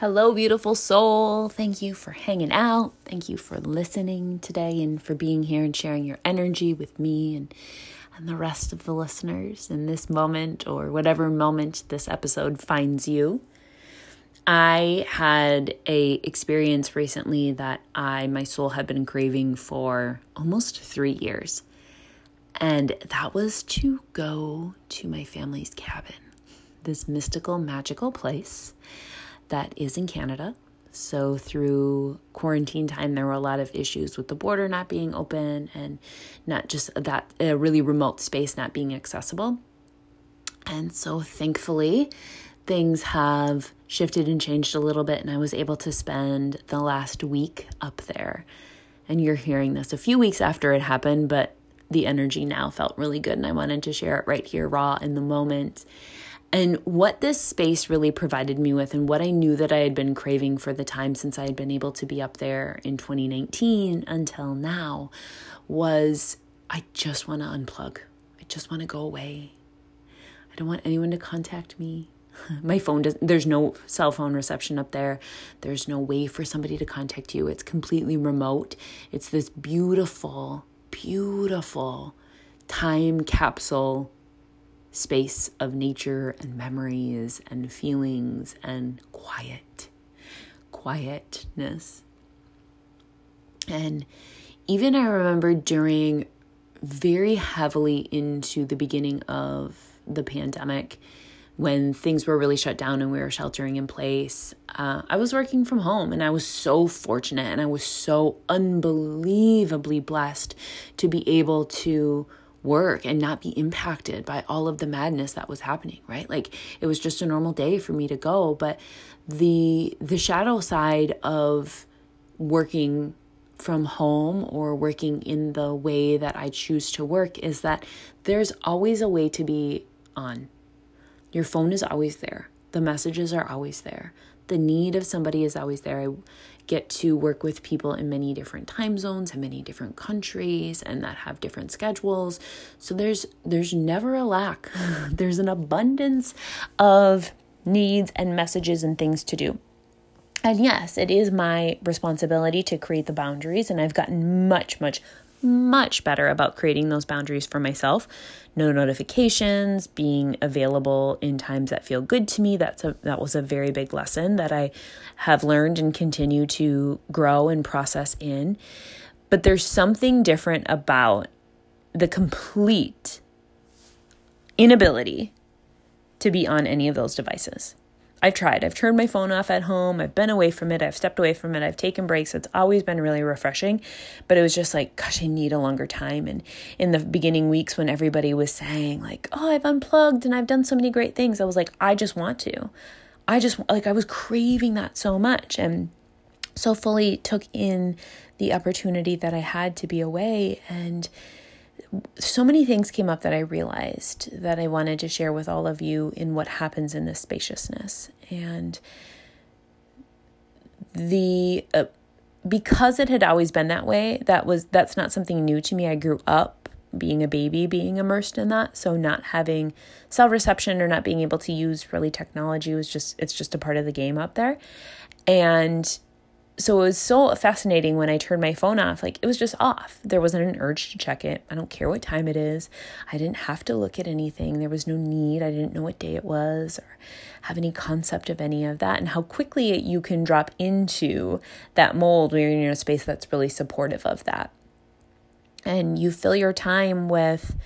Hello, beautiful soul. Thank you for hanging out. Thank you for listening today and for being here and sharing your energy with me and, and the rest of the listeners in this moment or whatever moment this episode finds you. I had a experience recently that I my soul had been craving for almost 3 years. And that was to go to my family's cabin. This mystical magical place that is in Canada. So, through quarantine time, there were a lot of issues with the border not being open and not just that a really remote space not being accessible. And so, thankfully, things have shifted and changed a little bit, and I was able to spend the last week up there. And you're hearing this a few weeks after it happened, but the energy now felt really good, and I wanted to share it right here, raw in the moment. And what this space really provided me with, and what I knew that I had been craving for the time since I had been able to be up there in 2019 until now, was I just want to unplug. I just want to go away. I don't want anyone to contact me. My phone doesn't, there's no cell phone reception up there. There's no way for somebody to contact you. It's completely remote. It's this beautiful, beautiful time capsule space of nature and memories and feelings and quiet, quietness. And even I remember during very heavily into the beginning of the pandemic, when things were really shut down and we were sheltering in place, uh, I was working from home and I was so fortunate and I was so unbelievably blessed to be able to work and not be impacted by all of the madness that was happening right like it was just a normal day for me to go but the the shadow side of working from home or working in the way that I choose to work is that there's always a way to be on. Your phone is always there. The messages are always there. The need of somebody is always there. I get to work with people in many different time zones and many different countries and that have different schedules. So there's there's never a lack. there's an abundance of needs and messages and things to do. And yes, it is my responsibility to create the boundaries and I've gotten much much much better about creating those boundaries for myself. No notifications, being available in times that feel good to me. That's a that was a very big lesson that I have learned and continue to grow and process in. But there's something different about the complete inability to be on any of those devices. I've tried. I've turned my phone off at home. I've been away from it. I've stepped away from it. I've taken breaks. It's always been really refreshing. But it was just like, gosh, I need a longer time. And in the beginning weeks when everybody was saying, like, oh, I've unplugged and I've done so many great things, I was like, I just want to. I just, like, I was craving that so much. And so fully took in the opportunity that I had to be away. And so many things came up that I realized that I wanted to share with all of you in what happens in this spaciousness. And the uh, because it had always been that way, that was that's not something new to me. I grew up being a baby being immersed in that, so not having cell reception or not being able to use really technology was just it's just a part of the game up there. And so it was so fascinating when I turned my phone off. Like it was just off. There wasn't an urge to check it. I don't care what time it is. I didn't have to look at anything. There was no need. I didn't know what day it was or have any concept of any of that. And how quickly you can drop into that mold when you're in a space that's really supportive of that. And you fill your time with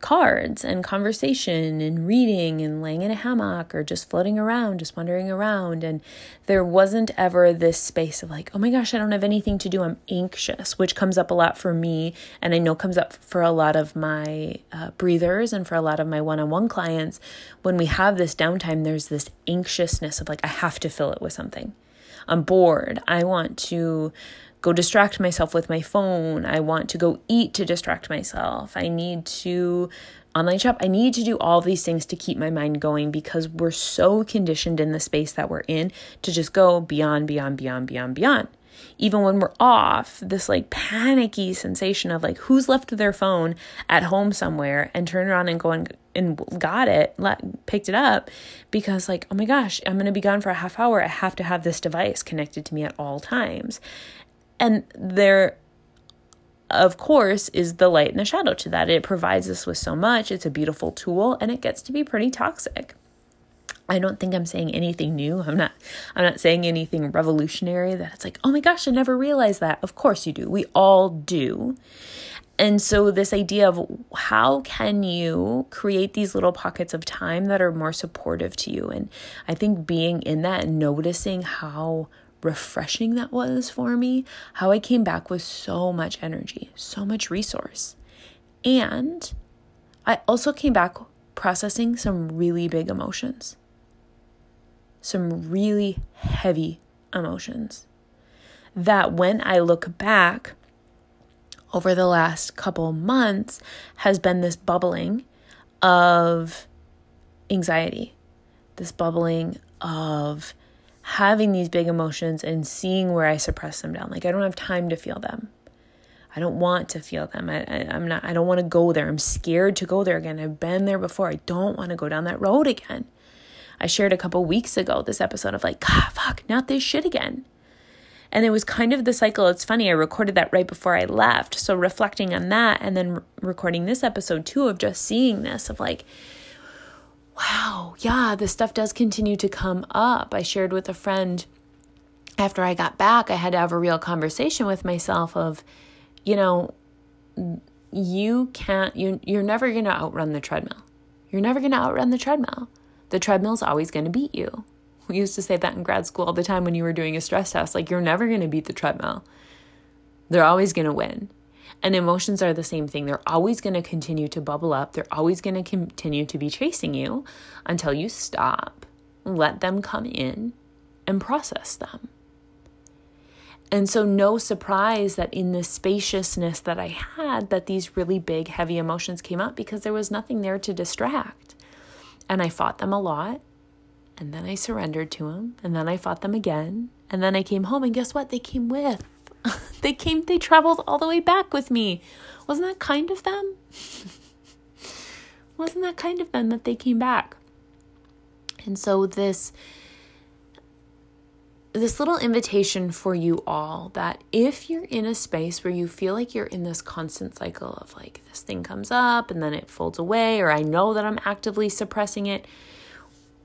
cards and conversation and reading and laying in a hammock or just floating around, just wandering around. And there wasn't ever this space of like, oh my gosh, I don't have anything to do. I'm anxious, which comes up a lot for me. And I know comes up for a lot of my uh, breathers and for a lot of my one on one clients. When we have this downtime, there's this anxiousness of like, I have to fill it with something. I'm bored. I want to go distract myself with my phone. I want to go eat to distract myself. I need to online shop. I need to do all these things to keep my mind going because we're so conditioned in the space that we're in to just go beyond, beyond, beyond, beyond, beyond. Even when we're off, this like panicky sensation of like who's left their phone at home somewhere and turn around and go and got it, let, picked it up because like, oh my gosh, I'm going to be gone for a half hour. I have to have this device connected to me at all times. And there, of course, is the light and the shadow to that. It provides us with so much. It's a beautiful tool and it gets to be pretty toxic. I don't think I'm saying anything new. I'm not I'm not saying anything revolutionary that it's like, "Oh my gosh, I never realized that." Of course you do. We all do. And so this idea of how can you create these little pockets of time that are more supportive to you and I think being in that and noticing how refreshing that was for me, how I came back with so much energy, so much resource. And I also came back processing some really big emotions, some really heavy emotions. That when I look back over the last couple months has been this bubbling of anxiety, this bubbling of having these big emotions and seeing where I suppress them down. Like I don't have time to feel them. I don't want to feel them. I, I, am not. I don't want to go there. I'm scared to go there again. I've been there before. I don't want to go down that road again. I shared a couple weeks ago this episode of like, God, fuck, not this shit again. And it was kind of the cycle. It's funny, I recorded that right before I left. So reflecting on that and then re- recording this episode too of just seeing this of like, wow, yeah, this stuff does continue to come up. I shared with a friend after I got back, I had to have a real conversation with myself of, you know, you can't you you're never going to outrun the treadmill. You're never going to outrun the treadmill. The treadmill's always going to beat you. We used to say that in grad school all the time when you were doing a stress test like you're never going to beat the treadmill. They're always going to win. And emotions are the same thing. They're always going to continue to bubble up. They're always going to continue to be chasing you until you stop, let them come in, and process them. And so, no surprise that in the spaciousness that I had, that these really big, heavy emotions came up because there was nothing there to distract. And I fought them a lot. And then I surrendered to them. And then I fought them again. And then I came home, and guess what? They came with they came, they traveled all the way back with me. Wasn't that kind of them? Wasn't that kind of them that they came back? And so this this little invitation for you all that if you're in a space where you feel like you're in this constant cycle of like this thing comes up and then it folds away or I know that I'm actively suppressing it,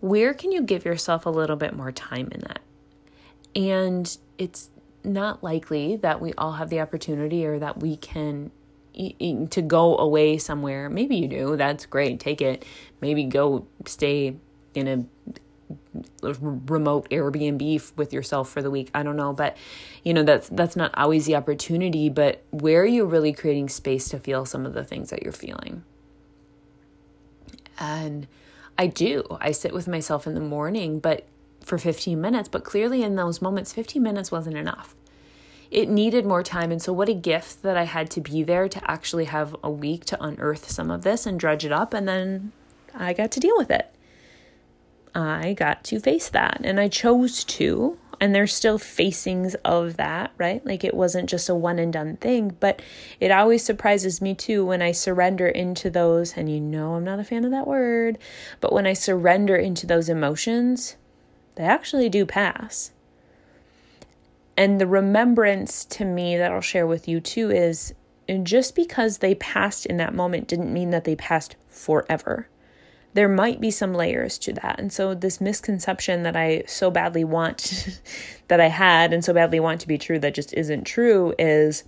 where can you give yourself a little bit more time in that? And it's not likely that we all have the opportunity or that we can to go away somewhere. Maybe you do. That's great. Take it. Maybe go stay in a remote Airbnb with yourself for the week. I don't know, but you know that's that's not always the opportunity, but where are you really creating space to feel some of the things that you're feeling? And I do. I sit with myself in the morning, but for 15 minutes, but clearly in those moments, 15 minutes wasn't enough. It needed more time. And so, what a gift that I had to be there to actually have a week to unearth some of this and dredge it up. And then I got to deal with it. I got to face that. And I chose to. And there's still facings of that, right? Like it wasn't just a one and done thing. But it always surprises me too when I surrender into those. And you know, I'm not a fan of that word. But when I surrender into those emotions, they actually do pass. And the remembrance to me that I'll share with you too is just because they passed in that moment didn't mean that they passed forever. There might be some layers to that. And so, this misconception that I so badly want, that I had and so badly want to be true that just isn't true is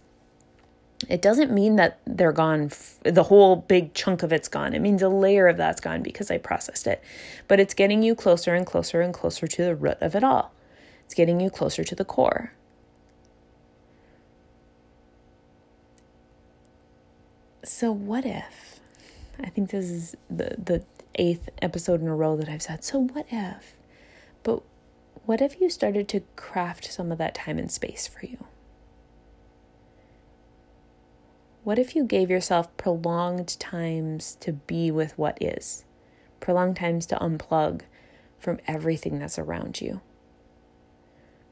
It doesn't mean that they're gone, the whole big chunk of it's gone. It means a layer of that's gone because I processed it. But it's getting you closer and closer and closer to the root of it all. It's getting you closer to the core. So, what if? I think this is the, the eighth episode in a row that I've said, so what if? But what if you started to craft some of that time and space for you? What if you gave yourself prolonged times to be with what is? Prolonged times to unplug from everything that's around you.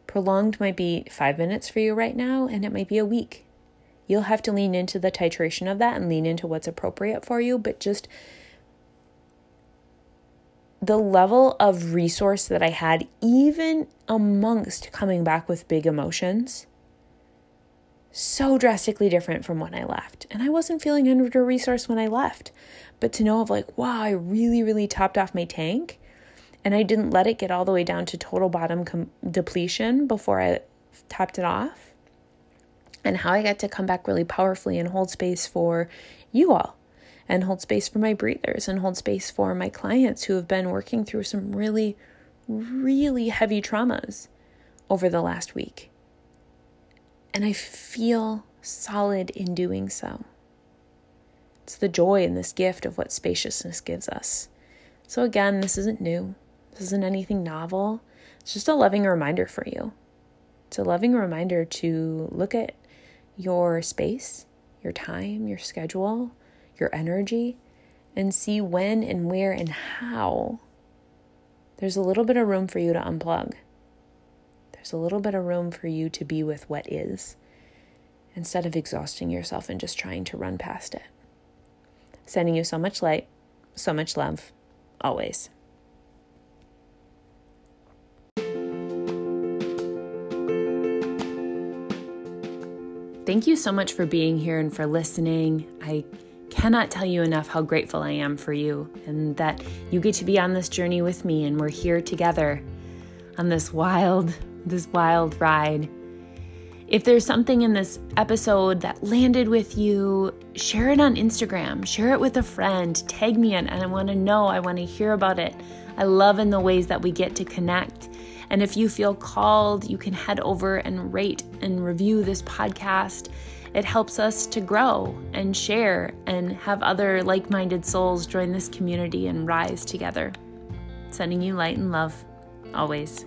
Prolonged might be five minutes for you right now, and it might be a week. You'll have to lean into the titration of that and lean into what's appropriate for you, but just the level of resource that I had, even amongst coming back with big emotions, so drastically different from when I left. And I wasn't feeling under resource when I left. But to know of like, wow, I really, really topped off my tank and I didn't let it get all the way down to total bottom com- depletion before I topped it off. And how I got to come back really powerfully and hold space for you all and hold space for my breathers and hold space for my clients who have been working through some really, really heavy traumas over the last week. And I feel solid in doing so. It's the joy and this gift of what spaciousness gives us. So, again, this isn't new, this isn't anything novel. It's just a loving reminder for you. It's a loving reminder to look at your space, your time, your schedule, your energy, and see when and where and how there's a little bit of room for you to unplug. There's a little bit of room for you to be with what is instead of exhausting yourself and just trying to run past it. Sending you so much light, so much love, always. Thank you so much for being here and for listening. I cannot tell you enough how grateful I am for you and that you get to be on this journey with me and we're here together on this wild, this wild ride. If there's something in this episode that landed with you, share it on Instagram, share it with a friend, tag me in, and I want to know, I want to hear about it. I love in the ways that we get to connect. And if you feel called, you can head over and rate and review this podcast. It helps us to grow and share and have other like minded souls join this community and rise together. Sending you light and love always.